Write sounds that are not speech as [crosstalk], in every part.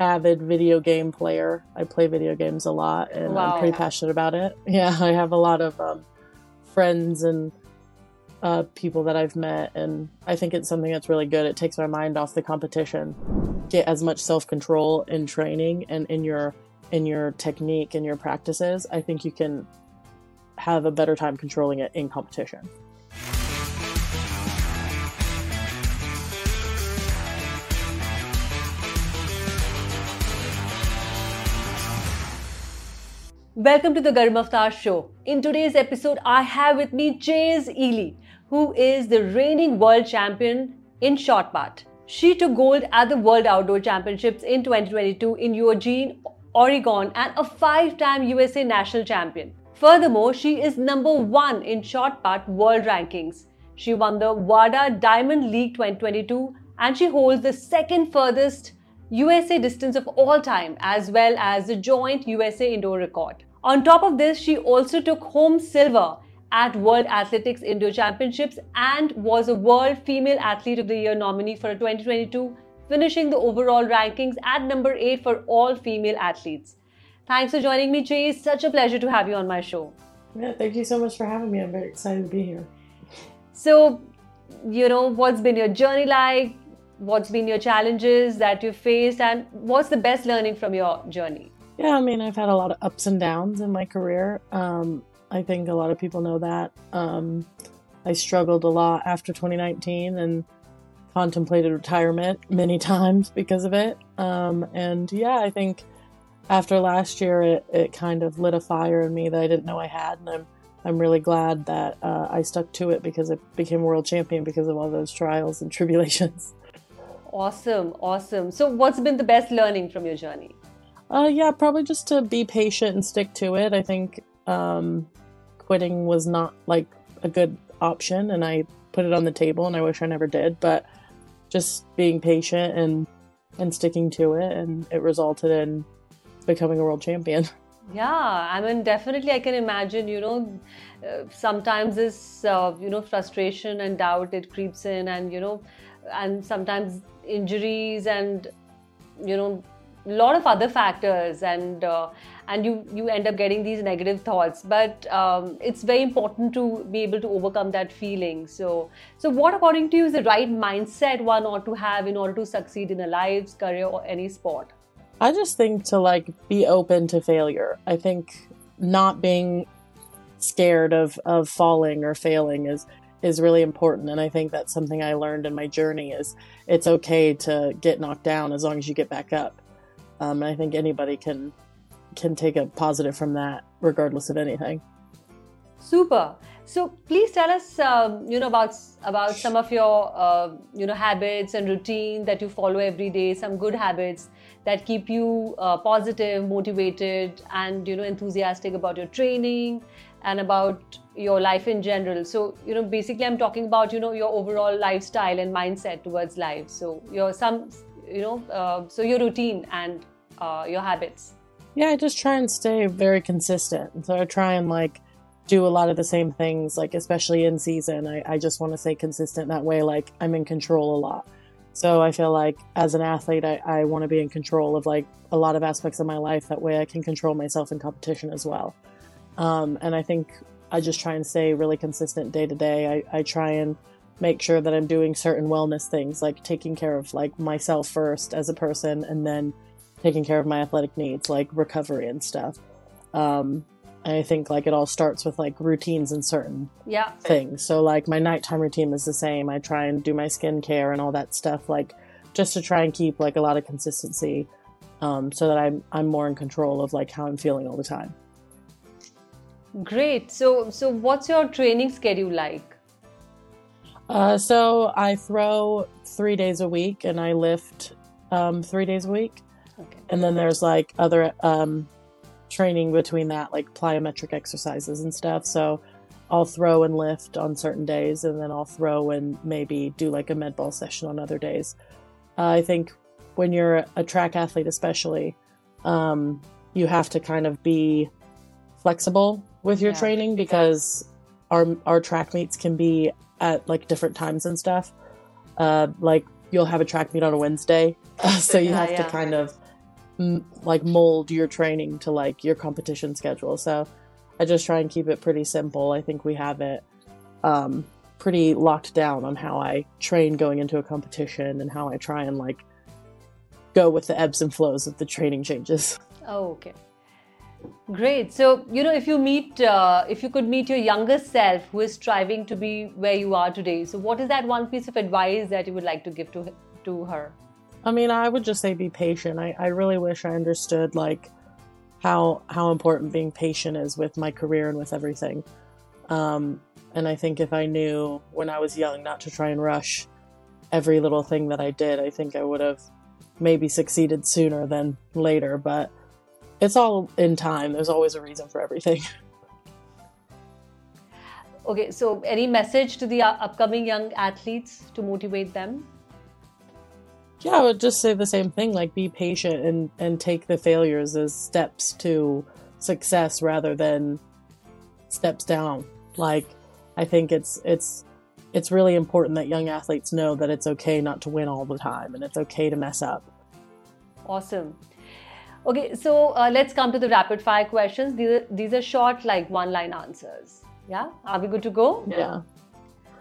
avid video game player. I play video games a lot, and Wow. I'm pretty passionate about it. [laughs] Yeah, I have a lot of um, friends and uh, people that I've met, and I think it's something that's really good. It takes my mind off the competition. Get as much self control in training and in your in your technique and your practices. I think you can have a better time controlling it in competition. Welcome to the Garm Avatar Show. In today's episode, I have with me Chase Ealey, who is the reigning world champion in shot put. She took gold at the World Outdoor Championships in 2022 in Eugene, Oregon, and a five-time USA national champion. Furthermore, she is number one in shot put world rankings. She won the Wanda Diamond League 2022 and she holds the second furthest USA distance of all time, as well as the joint USA indoor record. On top of this, she also took home silver at World Athletics Indoor Championships and was a World Female Athlete of the Year nominee for 2022, finishing the overall rankings at number 8 for all female athletes. Thanks for joining me, Chase. Such a pleasure to have you on my show. Yeah, thank you so much for having me. I'm very excited to be here. So, you know, what's been your journey like? What's been your challenges that you faced? And what's the best learning from your journey? Yeah, I mean, I've had a lot of ups and downs in my career. Um, I think a lot of people know that. Um, I struggled a lot after 2019 and contemplated retirement many [laughs] times because of it. Um, and yeah, I think after last year, it, it kind of lit a fire in me that I didn't know I had. And I'm, I'm really glad that uh, I stuck to it because I became world champion because of all those trials and [laughs] tribulations. Awesome, awesome. So, what's been the best learning from your journey? Uh, yeah, probably just to be patient and stick to it. I think um, quitting was not like a good option, and I put it on the table, and I wish I never did. But just being patient and and sticking to it, and it resulted in becoming a world champion. [laughs] Yeah, I mean, definitely, I can imagine, you know, uh, sometimes this, uh, you know, frustration and doubt it creeps in, and, you know, and sometimes injuries and, you know, lot of other factors and uh, and you you end up getting these negative thoughts but um, it's very important to be able to overcome that feeling so so what according to you is the right mindset one ought to have in order to succeed in a life career or any sport I just think to like be open to failure. I think not being scared of of falling or failing is is really important and I think that's something I learned in my journey is it's okay to get knocked down as long as you get back up. Um, I think anybody can can take a positive from that regardless of anything. Super. So please tell us, um, you know, about about some of your, uh, you know, habits and routine that you follow every day. Some good habits that keep you uh, positive, motivated, and you know, enthusiastic about your training and about your life in general. So you know, basically, I'm talking about you know your overall lifestyle and mindset towards life. So your some, you know, uh, so your routine and uh, your habits. Yeah, I just try and stay very consistent. So I try and like do a lot of the same things, like especially in season. I, I just want to stay consistent that way. Like I'm in control a lot. So I feel like as an athlete, I, I want to be in control of like a lot of aspects of my life. That way I can control myself in competition as well. Um, and I think I just try and stay really consistent day to day. I, I try and make sure that I'm doing certain wellness things, like taking care of like myself first as a person and then taking care of my athletic needs, like recovery and stuff. Um, I think like it all starts with like routines and certain Yeah. things. So like my nighttime routine is the same. I try and do my skincare and all that stuff, like just to try and keep like a lot of consistency, um, so that I'm I'm more in control of like how I'm feeling all the time. Great. So so what's your training schedule like? Uh, so I throw three days a week and I lift um, three days a week. Okay. And then there's like other um, training between that, like plyometric exercises and stuff. So I'll throw and lift on certain days, and then I'll throw and maybe do like a med ball session on other days. Uh, I think when you're a track athlete, especially, um, you have to kind of be flexible with your Yeah. training because our our track meets can be at like different times and stuff. Uh, like you'll have a track meet on a Wednesday, [laughs] so you Yeah, have yeah. to kind of like mold your training to like your competition schedule. So I just try and keep it pretty simple. I think we have it um, pretty locked down on how I train going into a competition and how I try and like go with the ebbs and flows of the training changes. Oh, okay. Great. So, you know, if you meet, uh, if you could meet your younger self who is striving to be where you are today, so what is that one piece of advice that you would like to give to to her? I mean, I would just say be patient. I, I really wish I understood like how how important being patient is with my career and with everything. Um, and I think if I knew when I was young not to try and rush every little thing that I did, I think I would have maybe succeeded sooner than later. But it's all in time. There's always a reason for everything. [laughs] Okay, so any message to the upcoming young athletes to motivate them? Yeah, I would just say the same thing. Like, be patient and and take the failures as steps to success rather than steps down. Like, I think it's it's it's really important that young athletes know that it's okay not to win all the time and it's okay to mess up. Awesome. Okay, so uh, let's come to the rapid fire questions. These are, these are short, like one line answers. Yeah, are we good to go? Yeah.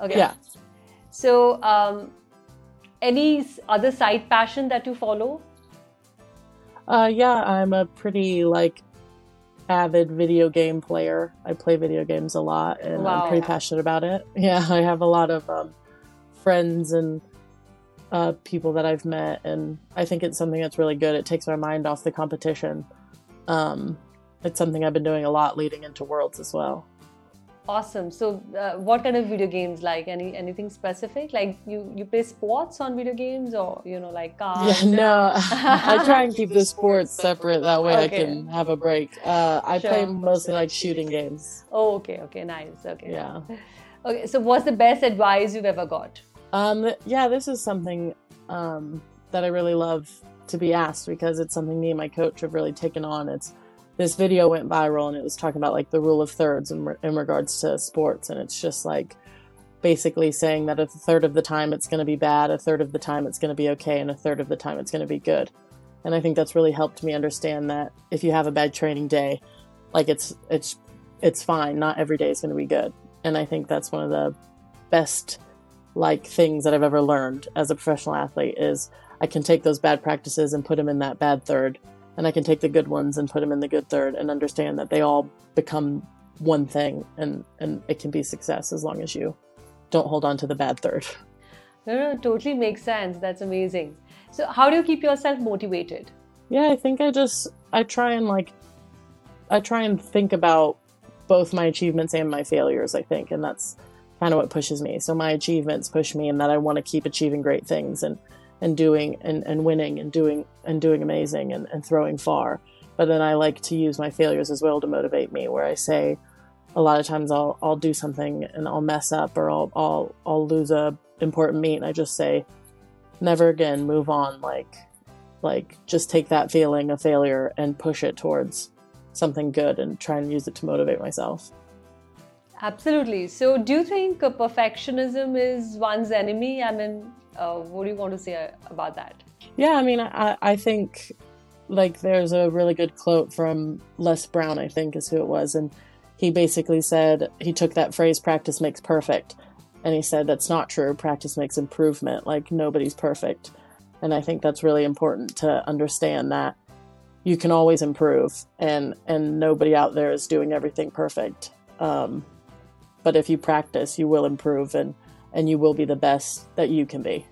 Okay. Yeah. So, um, any other side passion that you follow? Uh, yeah, I'm a pretty like avid video game player. I play video games a lot, and Wow. I'm pretty passionate about it. [laughs] Yeah, I have a lot of um, friends and uh, people that I've met, and I think it's something that's really good. It takes my mind off the competition. Um, it's something I've been doing a lot leading into Worlds as well. Awesome. So, uh, what kind of video games? Like any anything specific? Like you you play sports on video games, or you know, like cars? Yeah, [laughs] no, [laughs] I try and keep the sports separate. That way, I can have a break. Uh, I play mostly like shooting games. Oh, okay, okay, nice. Okay. Yeah. [laughs] Okay. So, what's the best advice you've ever got? Um, yeah, this is something um, that I really love to be asked because it's something me and my coach have really taken on. It's this video went viral and it was talking about like the rule of thirds in, re- in regards to sports, and it's just like basically saying that a third of the time it's going to be bad, a third of the time it's going to be okay, and a third of the time it's going to be good. And I think that's really helped me understand that if you have a bad training day, like it's it's it's fine. Not every day is going to be good. And I think that's one of the best like things that I've ever learned as a professional athlete is I can take those bad practices and put them in that bad third, and I can take the good ones and put them in the good third, and understand that they all become one thing, and and it can be success as long as you don't hold on to the bad third. [laughs] No, no, totally makes sense. That's amazing. So, how do you keep yourself motivated? Yeah, I think I just I try and like I try and think about both my achievements and my failures, I think, and that's kind of what pushes me. So my achievements push me in that I want to keep achieving great things and and doing and, and winning and doing and doing amazing and, and throwing far. But then I like to use my failures as well to motivate me where I say a lot of times I'll I'll do something and I'll mess up or I'll I'll I'll lose a important meet and I just say never again, move on like like just take that feeling of failure and push it towards something good and try and use it to motivate myself. Absolutely. So, do you think perfectionism is one's enemy? I mean, uh, what do you want to say uh, about that? Yeah, I mean, I, I think like there's a really good quote from Les Brown, I think is who it was. And he basically said, he took that phrase, practice makes perfect. And he said, that's not true. Practice makes improvement. Like nobody's perfect. And I think that's really important to understand that you can always improve and, and nobody out there is doing everything perfect. Um, but if you practice, you will improve and, and you will be the best that you can be.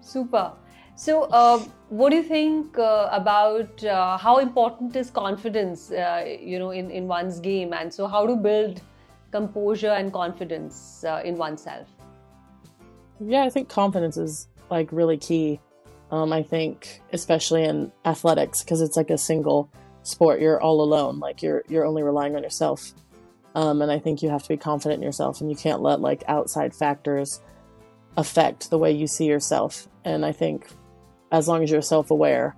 Super. So, uh, what do you think uh, about uh, how important is confidence, uh, you know, in, in one's game? And so, how to build composure and confidence uh, in oneself? Yeah, I think confidence is like really key. Um, I think especially in athletics because it's like a single sport. You're all alone. Like you're you're only relying on yourself. Um, and I think you have to be confident in yourself, and you can't let like outside factors affect the way you see yourself. And I think as long as you're self-aware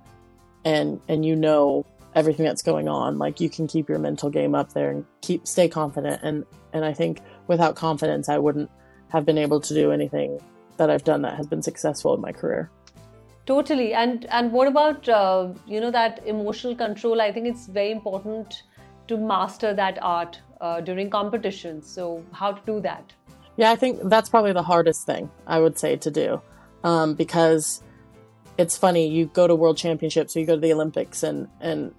and and you know everything that's going on, like you can keep your mental game up there and keep stay confident. And and I think without confidence, I wouldn't have been able to do anything that I've done that has been successful in my career. Totally. And and what about uh, you know that emotional control? I think it's very important to master that art uh, during competitions. So how to do that? Yeah, I think that's probably the hardest thing I would say to do, um, because it's funny. You go to World Championships or you go to the Olympics, and and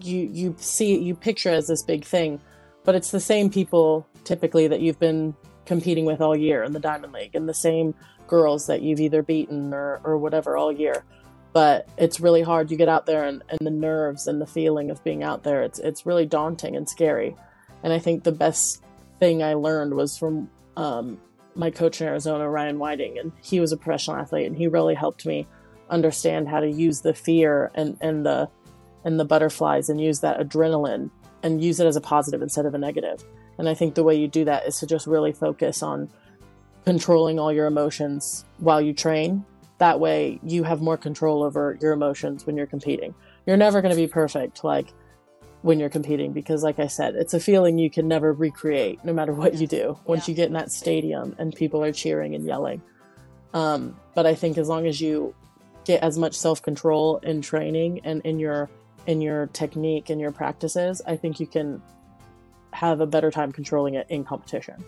you you see you picture as this big thing, but it's the same people typically that you've been competing with all year in the Diamond League, and the same girls that you've either beaten or, or whatever all year. But it's really hard. You get out there and, and the nerves and the feeling of being out there, it's, it's really daunting and scary. And I think the best thing I learned was from um, my coach in Arizona, Ryan Whiting, and he was a professional athlete, and he really helped me understand how to use the fear and, and the and the butterflies and use that adrenaline and use it as a positive instead of a negative. And I think the way you do that is to just really focus on controlling all your emotions while you train. That way, you have more control over your emotions when you're competing. You're never going to be perfect, like when you're competing, because, like I said, it's a feeling you can never recreate, no matter what you do. Once yeah. you get in that stadium and people are cheering and yelling. Um, but I think as long as you get as much self control in training and in your in your technique and your practices, I think you can have a better time controlling it in competition.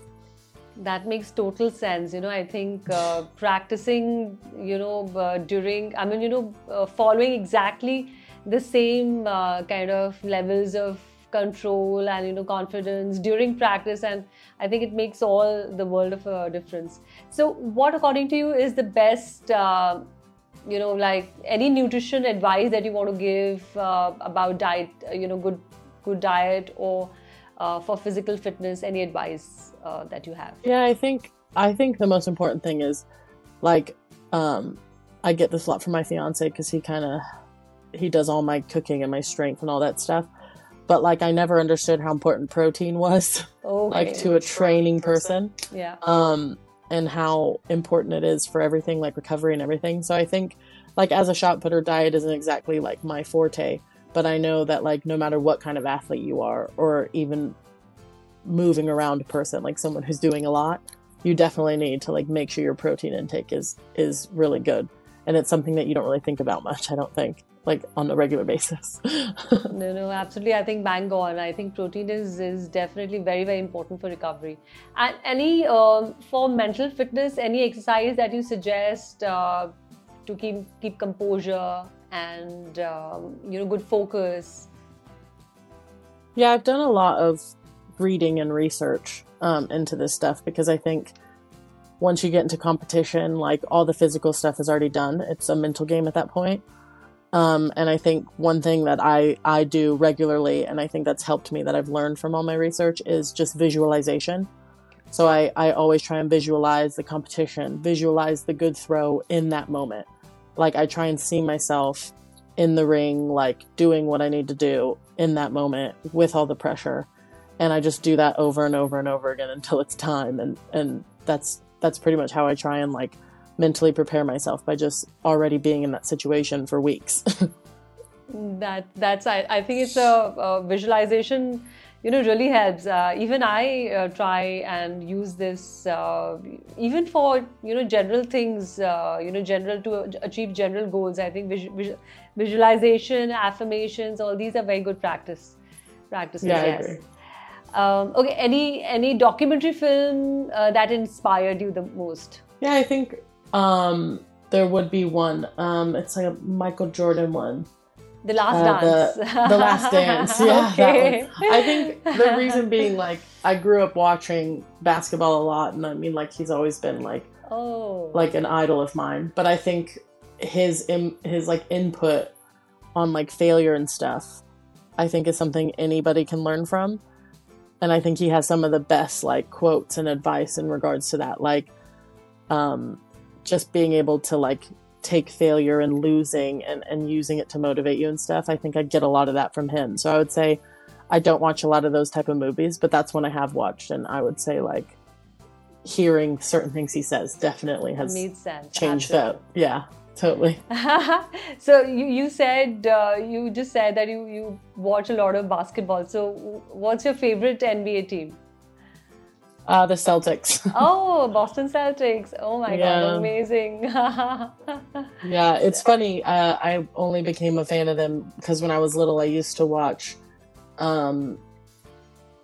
That makes total sense. You know, I think uh, practicing, you know, uh, during, I mean, you know, uh, following exactly the same uh, kind of levels of control and, you know, confidence during practice. And I think it makes all the world of a difference. So, what, according to you, is the best, uh, you know, like any nutrition advice that you want to give uh, about diet, you know, good, good diet or for physical fitness? Any advice? uh, that you have? Yeah, I think I think the most important thing is like um, I get this a lot from my fiance because he kind of he does all my cooking and my strength and all that stuff. But like I never understood how important protein was, [laughs] okay. like to a training person. person. Yeah. Um, and how important it is for everything, like recovery and everything. So I think, like as a shot putter, diet isn't exactly like my forte. But I know that like no matter what kind of athlete you are, or even moving around person, like someone who's doing a lot, you definitely need to like make sure your protein intake is is really good. And it's something that you don't really think about much, I don't think, like on a regular basis. [laughs] no, no, absolutely. I think bang on. I think protein is is definitely very, very important for recovery. And any um, for mental fitness, any exercise that you suggest uh, to keep keep composure and um, you know good focus. Yeah, I've done a lot of reading and research um, into this stuff because I think once you get into competition, like all the physical stuff is already done. It's a mental game at that point. Um, and I think one thing that I, I do regularly, and I think that's helped me that I've learned from all my research, is just visualization. So I, I always try and visualize the competition, visualize the good throw in that moment. Like I try and see myself in the ring, like doing what I need to do in that moment with all the pressure and I just do that over and over and over again until it's time and and that's that's pretty much how I try and like mentally prepare myself by just already being in that situation for weeks. [laughs] that that's I, I think it's a, a visualization you know really helps uh, even i uh, try and use this uh, even for you know general things uh, you know general to achieve general goals i think vis- visualization affirmations all these are very good practice practices yeah, yes. I agree. Um, okay, any any documentary film uh, that inspired you the most? Yeah, I think um, there would be one. Um, it's like a Michael Jordan one. The Last uh, Dance. The, the, Last Dance. [laughs] Yeah, okay. I think the reason being like I grew up watching basketball a lot, and I mean like he's always been like oh like an idol of mine. But I think his in, his like input on like failure and stuff, I think is something anybody can learn from and I think he has some of the best like quotes and advice in regards to that. Like, um, just being able to like take failure and losing and, and using it to motivate you and stuff. I think I get a lot of that from him. So I would say I don't watch a lot of those type of movies, but that's one I have watched, and I would say like hearing certain things he says definitely has changed that. Yeah totally [laughs] so you, you said uh, you just said that you, you watch a lot of basketball so what's your favorite nba team Uh, the Celtics. [laughs] oh, Boston Celtics. Oh my Yeah. god, amazing. [laughs] yeah, it's funny. Uh, I only became a fan of them because when I was little, I used to watch um,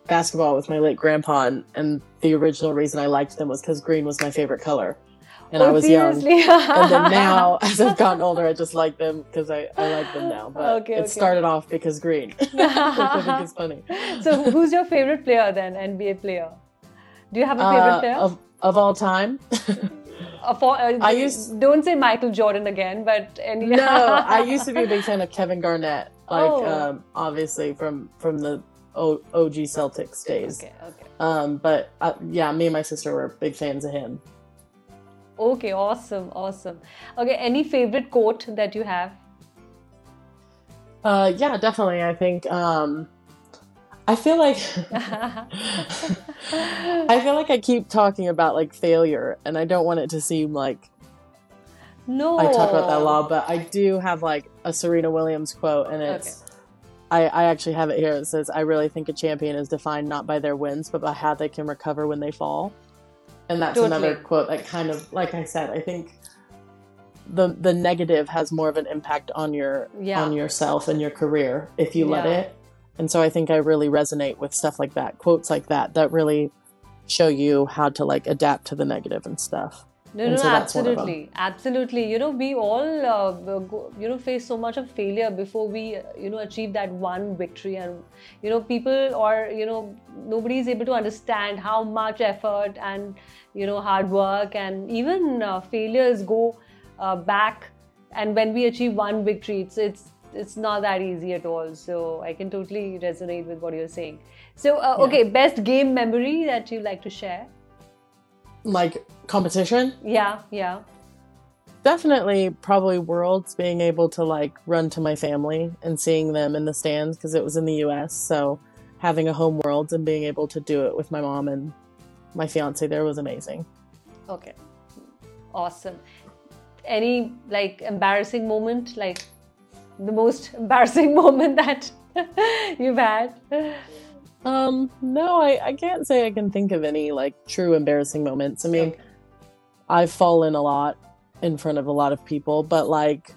basketball with my late grandpa, and, and the original reason I liked them was because green was my favorite color, and I Oh, was young. and then [laughs] now as i've gotten older i just like them because I, I like them now but Okay, it okay. started off because green which i think is funny so, who's your favorite player then? NBA player? Do you have a favorite Uh, player? of, of all time Uh, for, uh, I used- don't say Michael Jordan again, but any. no i [laughs] used to be a big fan of kevin garnett like Oh. um, obviously from from the o- og celtics days Okay, okay. um, but uh, yeah me and my sister were big fans of him Okay, awesome, awesome. Okay, any favorite quote that you have? uh, yeah definitely i think um, i feel like [laughs] [laughs] I feel like I keep talking about like failure, and I don't want it to seem like no. I talk about that a lot, but I do have like a Serena Williams quote, and it's I, I actually have it here. It says, "I really think a champion is defined not by their wins, but by how they can recover when they fall." And that's another quote that kind of, like I said, I think the the negative has more of an impact on your Yeah. on yourself and your career if you let it. And so I think I really resonate with stuff like that, quotes like that, that really show you how to like adapt to the negative and stuff. No, And no, so that's one of them. absolutely, absolutely. You know, we all, uh, go, you know, face so much of failure before we, uh, you know, achieve that one victory, and you know, people or you know, nobody is able to understand how much effort and you know, hard work and even uh, failures go uh, back. And when we achieve one victory, it's it's it's not that easy at all. So I can totally resonate with what you're saying. So uh, Yeah. okay, best game memory that you like to share? Like competition, Yeah, yeah. definitely probably worlds being able to like run to my family and seeing them in the stands because it was in the US so having a home worlds and being able to do it with my mom and my fiance there was amazing Okay. Awesome. Any like embarrassing moment, like the most embarrassing [laughs] moment that you've had? um no I, I can't say I can think of any like true embarrassing moments I mean Okay. I've fallen a lot in front of a lot of people but like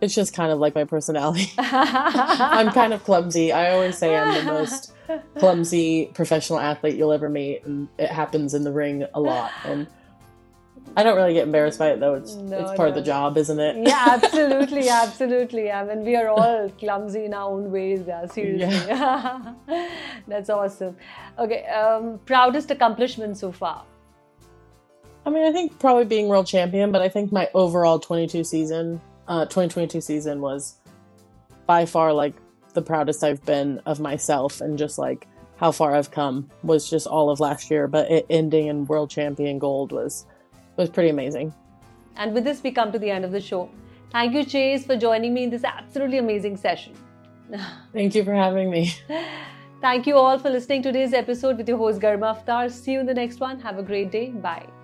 it's just kind of like my personality [laughs] I'm kind of clumsy I always say I'm the [laughs] most clumsy professional athlete you'll ever meet and it happens in the ring a lot and I don't really get embarrassed by it though it's No, it's part of the job isn't it yeah, [laughs] absolutely, absolutely. I mean, we are all clumsy in our own ways. Yeah, seriously. [laughs] That's awesome. Okay, um, proudest accomplishment so far. I mean I think probably being world champion but I think my overall 22 season uh 2022 season was by far like the proudest I've been of myself and just like how far I've come was just all of last year but it ending in world champion gold was was pretty amazing And with this, we come to the end of the show. Thank you, Chase, for joining me in this absolutely amazing session. [laughs] thank you for having me Thank you all for listening to today's episode with your host Garma Aftar. See you in the next one. Have a great day. Bye.